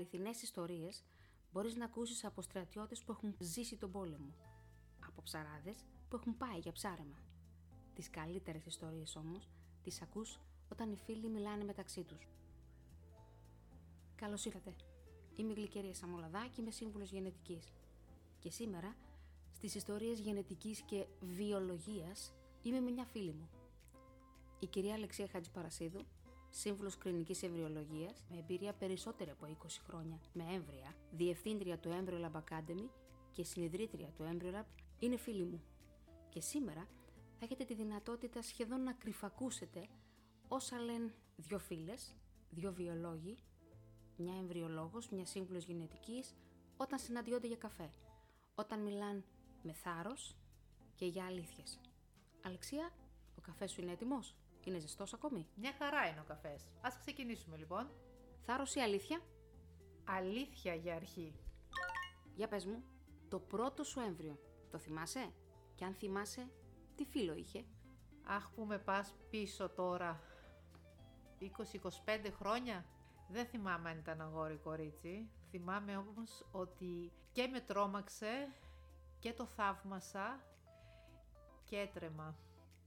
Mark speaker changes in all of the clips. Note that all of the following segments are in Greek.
Speaker 1: αληθινές ιστορίες μπορείς να ακούσεις από στρατιώτες που έχουν ζήσει τον πόλεμο, από ψαράδες που έχουν πάει για ψάρεμα. Τις καλύτερες ιστορίες όμως τις ακούς όταν οι φίλοι μιλάνε μεταξύ τους. Καλώς ήρθατε. Είμαι η Γλυκερία Σαμολαδά και είμαι σύμβουλος γενετικής. Και σήμερα, στις ιστορίες γενετικής και βιολογίας, είμαι με μια φίλη μου. Η κυρία Αλεξία Χατζηπαρασίδου, σύμβουλος κλινικής εμβριολογίας, με εμπειρία περισσότερη από 20 χρόνια με έμβρια, διευθύντρια του Embryo Lab Academy και συνειδρήτρια του Embryo Lab, είναι φίλη μου. Και σήμερα θα έχετε τη δυνατότητα σχεδόν να κρυφακούσετε όσα λένε δύο φίλες, δύο βιολόγοι, μια εμβριολόγος, μια σύμβουλος γενετικής, όταν συναντιόνται για καφέ, όταν μιλάν με θάρρος και για αλήθειες. Αλεξία, ο καφές σου είναι έτοιμος; Είναι ζεστός ακόμη;
Speaker 2: Μια χαρά είναι ο καφές. Ας ξεκινήσουμε λοιπόν.
Speaker 1: Θάρρος ή αλήθεια;
Speaker 2: Αλήθεια για αρχή.
Speaker 1: Για πες μου, το πρώτο σου έμβριο, το θυμάσαι; Και αν θυμάσαι, τι φίλο είχε;
Speaker 2: Αχ που με πας πίσω τώρα. 20-25 χρόνια. Δεν θυμάμαι αν ήταν αγόρι ή κορίτσι. Θυμάμαι όμως ότι και με τρόμαξε και το θαύμασα και έτρεμα.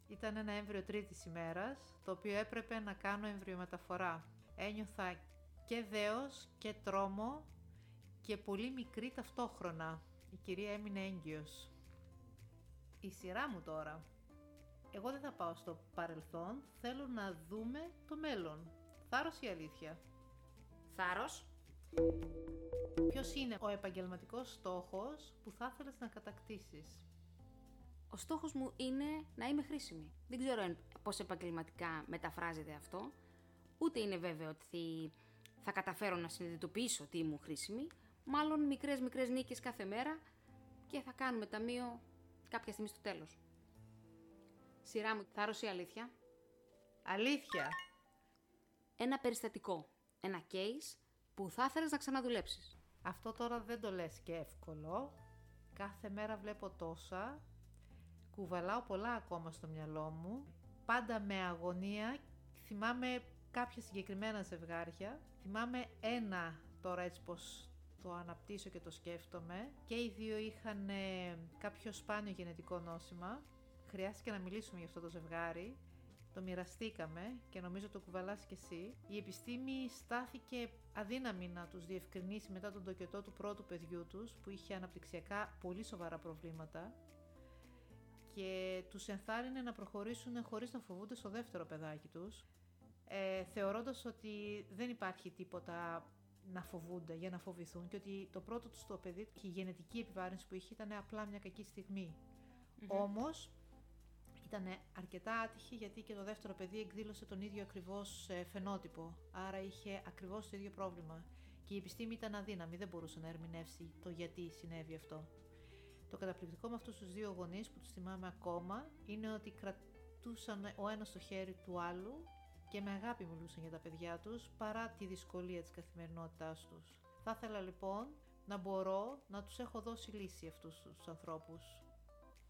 Speaker 2: Ήταν ένα έμβριο τρίτης ημέρας, το οποίο έπρεπε να κάνω εμβριομεταφορά. Ένιωθα και δέος και τρόμο και πολύ μικρή ταυτόχρονα. Η κυρία έμεινε έγκυος. Η σειρά μου τώρα. Εγώ δεν θα πάω στο παρελθόν, θέλω να δούμε το μέλλον. Θάρρος ή αλήθεια;
Speaker 1: Θάρρος.
Speaker 2: Ποιος είναι ο επαγγελματικός στόχος που θα ήθελες να κατακτήσεις;
Speaker 1: Ο στόχος μου είναι να είμαι χρήσιμη. Δεν ξέρω εν- πώς επαγγελματικά μεταφράζεται αυτό. Ούτε είναι βέβαιο ότι θα καταφέρω να συνειδητοποιήσω ότι ήμουν χρήσιμη. Μάλλον μικρές μικρές νίκες κάθε μέρα και θα κάνουμε ταμείο κάποια στιγμή στο τέλος. Σειρά μου, θάρρος ή αλήθεια.
Speaker 2: Αλήθεια.
Speaker 1: Ένα περιστατικό, ένα case που θα ήθελες να ξαναδουλέψεις.
Speaker 2: Αυτό τώρα δεν το λες και εύκολο. Κάθε μέρα βλέπω τόσα. Κουβαλάω πολλά ακόμα στο μυαλό μου. Πάντα με αγωνία. Θυμάμαι κάποια συγκεκριμένα ζευγάρια. Θυμάμαι ένα τώρα έτσι πως το αναπτύσσω και το σκέφτομαι. Και οι δύο είχαν ε, κάποιο σπάνιο γενετικό νόσημα. Χρειάστηκε να μιλήσουμε για αυτό το ζευγάρι. Το μοιραστήκαμε και νομίζω το κουβαλάς και εσύ. Η επιστήμη στάθηκε αδύναμη να τους διευκρινίσει μετά τον τοκετό του πρώτου παιδιού τους που είχε αναπτυξιακά πολύ σοβαρά προβλήματα και τους ενθάρρυνε να προχωρήσουν χωρίς να φοβούνται στο δεύτερο παιδάκι τους ε, θεωρώντας ότι δεν υπάρχει τίποτα να φοβούνται για να φοβηθούν και ότι το πρώτο τους το παιδί και η γενετική επιβάρυνση που είχε ήταν απλά μια κακή στιγμή. Όμως ήταν αρκετά άτυχη γιατί και το δεύτερο παιδί εκδήλωσε τον ίδιο ακριβώς ε, φαινότυπο. Άρα είχε ακριβώς το ίδιο πρόβλημα. Και η επιστήμη ήταν αδύναμη, δεν μπορούσε να ερμηνεύσει το γιατί συνέβη αυτό. Το καταπληκτικό με αυτούς τους δύο γονείς που τους θυμάμαι ακόμα είναι ότι κρατούσαν ο ένας το χέρι του άλλου και με αγάπη μιλούσαν για τα παιδιά τους παρά τη δυσκολία της καθημερινότητάς τους. Θα ήθελα λοιπόν να μπορώ να τους έχω δώσει λύση αυτούς τους ανθρώπους.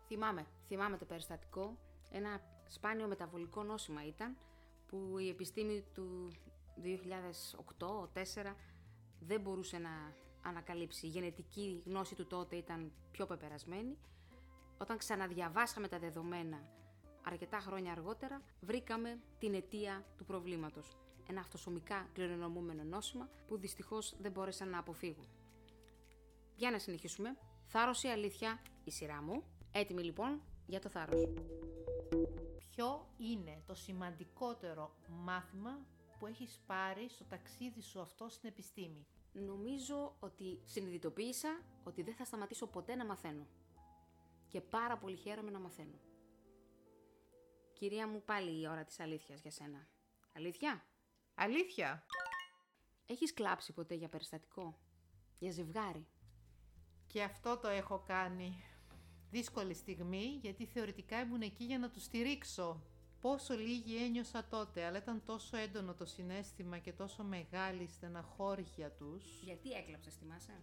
Speaker 1: Θυμάμαι, θυμάμαι το περιστατικό. Ένα σπάνιο μεταβολικό νόσημα ήταν που η επιστήμη του 2008-2004 δεν μπορούσε να ανακαλύψει. Η γενετική γνώση του τότε ήταν πιο πεπερασμένη. Όταν ξαναδιαβάσαμε τα δεδομένα αρκετά χρόνια αργότερα, βρήκαμε την αιτία του προβλήματος. Ένα αυτοσωμικά κληρονομούμενο νόσημα που δυστυχώς δεν μπόρεσαν να αποφύγουν. Για να συνεχίσουμε. Θάρρος ή αλήθεια, η σειρά μου. Έτοιμη λοιπόν για το θάρρος.
Speaker 2: Ποιο είναι το σημαντικότερο μάθημα που έχεις πάρει στο ταξίδι σου αυτό στην επιστήμη;
Speaker 1: Νομίζω ότι συνειδητοποίησα ότι δεν θα σταματήσω ποτέ να μαθαίνω. Και πάρα πολύ χαίρομαι να μαθαίνω. Κυρία μου, πάλι η ώρα της αλήθειας για σένα. Αλήθεια;
Speaker 2: Αλήθεια!
Speaker 1: Έχεις κλάψει ποτέ για περιστατικό; Για ζευγάρι;
Speaker 2: Και αυτό το έχω κάνει. Δύσκολη στιγμή γιατί θεωρητικά ήμουν εκεί για να τους στηρίξω. Πόσο λίγη ένιωσα τότε, αλλά ήταν τόσο έντονο το συνέστημα και τόσο μεγάλη η στεναχώρια τους.
Speaker 1: Γιατί έκλαψες, θυμάσαι;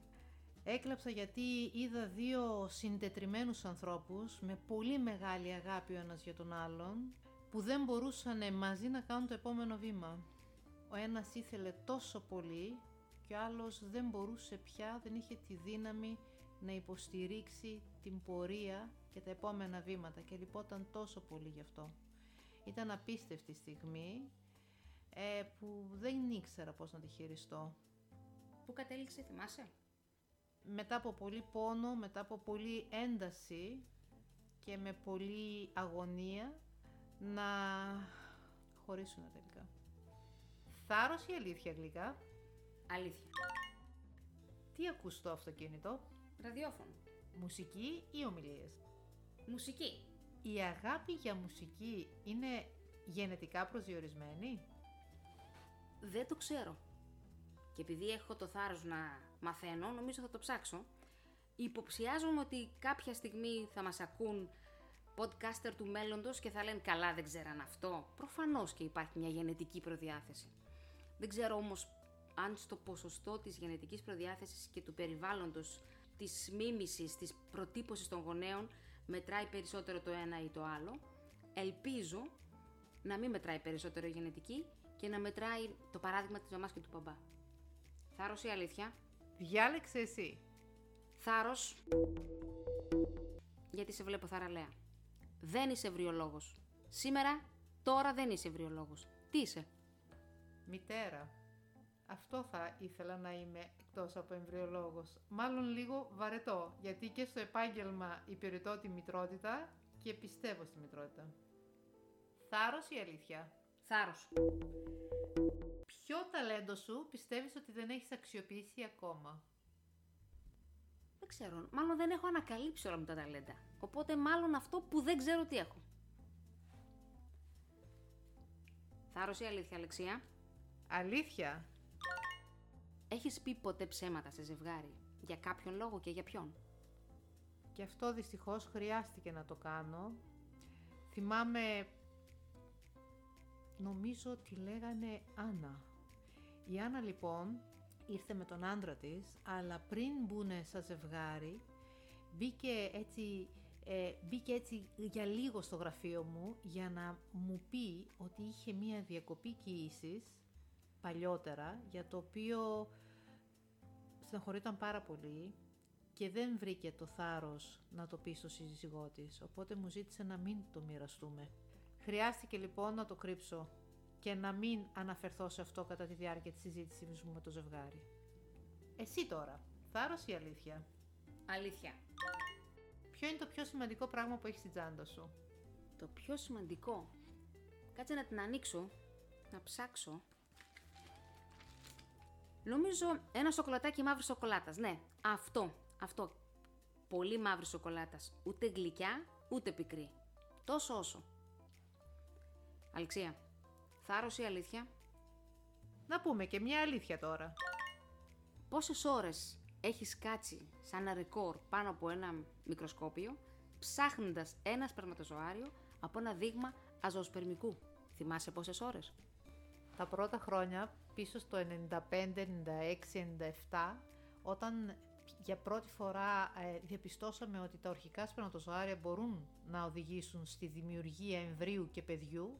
Speaker 2: Έκλαψα γιατί είδα δύο συντετριμένους ανθρώπους με πολύ μεγάλη αγάπη ο ένας για τον άλλον που δεν μπορούσαν μαζί να κάνουν το επόμενο βήμα. Ο ένας ήθελε τόσο πολύ και ο άλλος δεν μπορούσε πια, δεν είχε τη δύναμη να υποστηρίξει την πορεία και τα επόμενα βήματα και λυπόταν τόσο πολύ γι' αυτό. Ήταν απίστευτη στιγμή ε, που δεν ήξερα πώς να τη χειριστώ.
Speaker 1: Πού κατέληξε, θυμάσαι;
Speaker 2: Μετά από πολύ πόνο, μετά από πολύ ένταση και με πολύ αγωνία να χωρίσουν τελικά. Θάρρος ή αλήθεια γλυκά;
Speaker 1: Αλήθεια.
Speaker 2: Τι ακούς στο αυτοκίνητο;
Speaker 1: Ραδιόφωνο.
Speaker 2: Μουσική ή ομιλίες;
Speaker 1: Μουσική.
Speaker 2: Η αγάπη για μουσική είναι γενετικά προσδιορισμένη;
Speaker 1: Δεν το ξέρω. Και επειδή έχω το θάρρος να μαθαίνω, νομίζω θα το ψάξω. Υποψιάζομαι ότι κάποια στιγμή θα μας ακούν podcaster του μέλλοντος και θα λένε καλά δεν ξέραν αυτό. Προφανώς και υπάρχει μια γενετική προδιάθεση. Δεν ξέρω όμως αν στο ποσοστό της γενετικής προδιάθεσης και του περιβάλλοντος, της μίμησης, της προτύπωσης των γονέων μετράει περισσότερο το ένα ή το άλλο. Ελπίζω να μην μετράει περισσότερο η γενετική και να μετράει το παράδειγμα της μαμάς και του παμπά. Θάρρος ή αλήθεια;
Speaker 2: Διάλεξε εσύ.
Speaker 1: Θάρρος. Γιατί σε βλέπω θαραλέα. Δεν είσαι ευριολόγος. Σήμερα, τώρα δεν είσαι ευριολόγος. Τι είσαι;
Speaker 2: Μητέρα. Αυτό θα ήθελα να είμαι εκτός από εμβριολόγος. Μάλλον λίγο βαρετό, γιατί και στο επάγγελμα υπηρετώ τη μητρότητα και πιστεύω στη μητρότητα. Θάρρος ή αλήθεια;
Speaker 1: Θάρρος.
Speaker 2: Ποιο ταλέντο σου πιστεύεις ότι δεν έχεις αξιοποιήσει ακόμα;
Speaker 1: Δεν ξέρω. Μάλλον δεν έχω ανακαλύψει όλα μου τα ταλέντα. Οπότε μάλλον αυτό που δεν ξέρω τι έχω. Θάρρος ή αλήθεια, Αλεξία;
Speaker 2: Αλήθεια;
Speaker 1: Έχεις πει ποτέ ψέματα σε ζευγάρι; Για κάποιον λόγο και για ποιον;
Speaker 2: Και αυτό δυστυχώς χρειάστηκε να το κάνω. Θυμάμαι, νομίζω ότι λέγανε Άννα. Η Άννα λοιπόν ήρθε με τον άντρα της, αλλά πριν μπουνε σαν ζευγάρι, μπήκε έτσι, ε, μπήκε έτσι για λίγο στο γραφείο μου για να μου πει ότι είχε μία διακοπή κοίησης παλιότερα, για το οποίο στεναχωρήταν πάρα πολύ και δεν βρήκε το θάρρος να το πει στο σύζυγό της, οπότε μου ζήτησε να μην το μοιραστούμε. Χρειάστηκε λοιπόν να το κρύψω και να μην αναφερθώ σε αυτό κατά τη διάρκεια της συζήτησης μου με το ζευγάρι. Εσύ τώρα, θάρρος ή αλήθεια;
Speaker 1: Αλήθεια.
Speaker 2: Ποιο είναι το πιο σημαντικό πράγμα που έχεις στην τσάντα σου;
Speaker 1: Το πιο σημαντικό; Κάτσε να την ανοίξω, να ψάξω. Νομίζω ένα σοκολατάκι μαύρης σοκολάτας. Ναι, αυτό, αυτό. Πολύ μαύρης σοκολάτας. Ούτε γλυκιά, ούτε πικρή. Τόσο όσο. Αλεξία, θάρρος ή αλήθεια;
Speaker 2: Να πούμε και μια αλήθεια τώρα.
Speaker 1: Πόσες ώρες έχεις κάτσει σαν ένα ρεκόρ πάνω από ένα μικροσκόπιο, ψάχνοντας ένα σπερματοζωάριο από ένα δείγμα αζωοσπερμικού. Θυμάσαι πόσες ώρες;
Speaker 2: Τα πρώτα χρόνια, πίσω στο 95, 96, 97, όταν για πρώτη φορά ε, διαπιστώσαμε ότι τα ορχικά σπερματοζωάρια μπορούν να οδηγήσουν στη δημιουργία εμβρίου και παιδιού,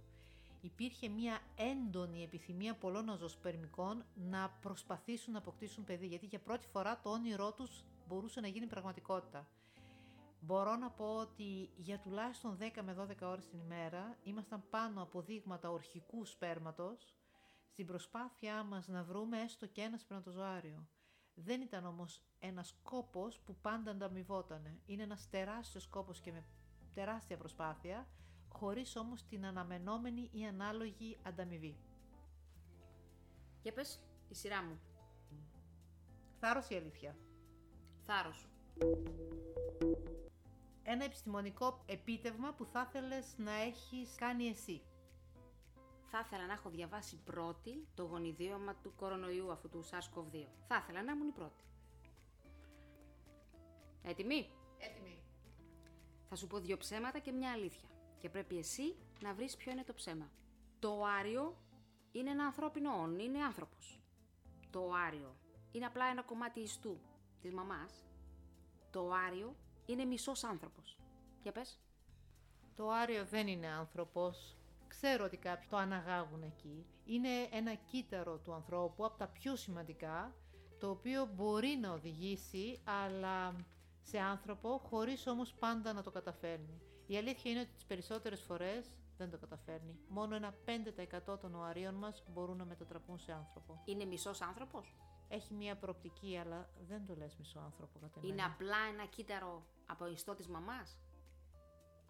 Speaker 2: υπήρχε μια έντονη επιθυμία πολλών αζωσπερμικών να προσπαθήσουν να αποκτήσουν παιδί, γιατί για πρώτη φορά το όνειρό τους μπορούσε να γίνει πραγματικότητα. Μπορώ να πω ότι για τουλάχιστον 10 με 12 ώρες την ημέρα ήμασταν πάνω από δείγματα ορχικού σπέρματος στην προσπάθειά μας να βρούμε έστω και ένα σπερματοζωάριο. Δεν ήταν όμως ένας κόπος που πάντα ανταμοιβότανε. Είναι ένας τεράστιος κόπος και με τεράστια προσπάθεια, χωρίς όμως την αναμενόμενη ή ανάλογη ανταμοιβή.
Speaker 1: Για πες, η σειρά μου.
Speaker 2: Θάρρος ή αλήθεια;
Speaker 1: Θάρρος.
Speaker 2: Ένα επιστημονικό επίτευγμα που θα ήθελες να έχεις κάνει εσύ.
Speaker 1: Θα ήθελα να έχω διαβάσει πρώτη το γονιδίωμα του κορονοϊού αυτού του SARS-CoV-2. Θα ήθελα να ήμουν η πρώτη. Έτοιμη;
Speaker 2: Έτοιμη.
Speaker 1: Θα σου πω δύο ψέματα και μια αλήθεια. Και πρέπει εσύ να βρεις ποιο είναι το ψέμα. Το άριο είναι ένα ανθρώπινο όν, είναι άνθρωπος. Το άριο είναι απλά ένα κομμάτι ιστού της μαμάς. Το άριο είναι μισός άνθρωπος. Για πες.
Speaker 2: Το Άριο δεν είναι άνθρωπος. Ξέρω ότι κάποιοι το αναγάγουν εκεί. Είναι ένα κύτταρο του ανθρώπου, από τα πιο σημαντικά, το οποίο μπορεί να οδηγήσει, αλλά σε άνθρωπο, χωρίς όμως πάντα να το καταφέρνει. Η αλήθεια είναι ότι τις περισσότερες φορές δεν το καταφέρνει. Μόνο ένα 5% των οαρίων μας μπορούν να μετατραπούν σε άνθρωπο.
Speaker 1: Είναι μισός άνθρωπος;
Speaker 2: Έχει μία προοπτική, αλλά δεν το λες μισό άνθρωπο κατά
Speaker 1: Είναι απλά ένα κύτταρο από ιστό της μαμάς;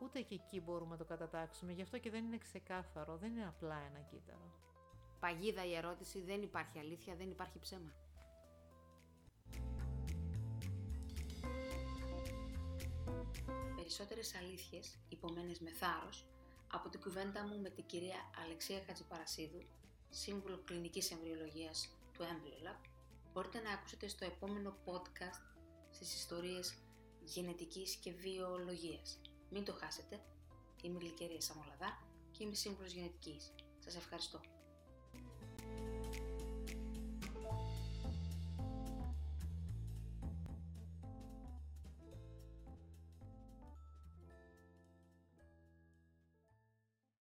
Speaker 2: Ούτε και εκεί μπορούμε να το κατατάξουμε, γι' αυτό και δεν είναι ξεκάθαρο, δεν είναι απλά ένα κύτταρο.
Speaker 1: Παγίδα η ερώτηση, δεν υπάρχει αλήθεια, δεν υπάρχει ψέμα. Περισσότερες αλήθειες, υπομένες με θάρρος, από την κουβέντα μου με την κυρία Αλεξία Χατζηπαρασίδου, σύμβουλο κλινικής εμβριολογίας του Embryo μπορείτε να ακούσετε στο επόμενο podcast στις ιστορίες γενετικής και βιολογίας. Μην το χάσετε. Είμαι η Γλυκερία Σαμολαδά και είμαι σύμβουλος γενετικής. Σας ευχαριστώ.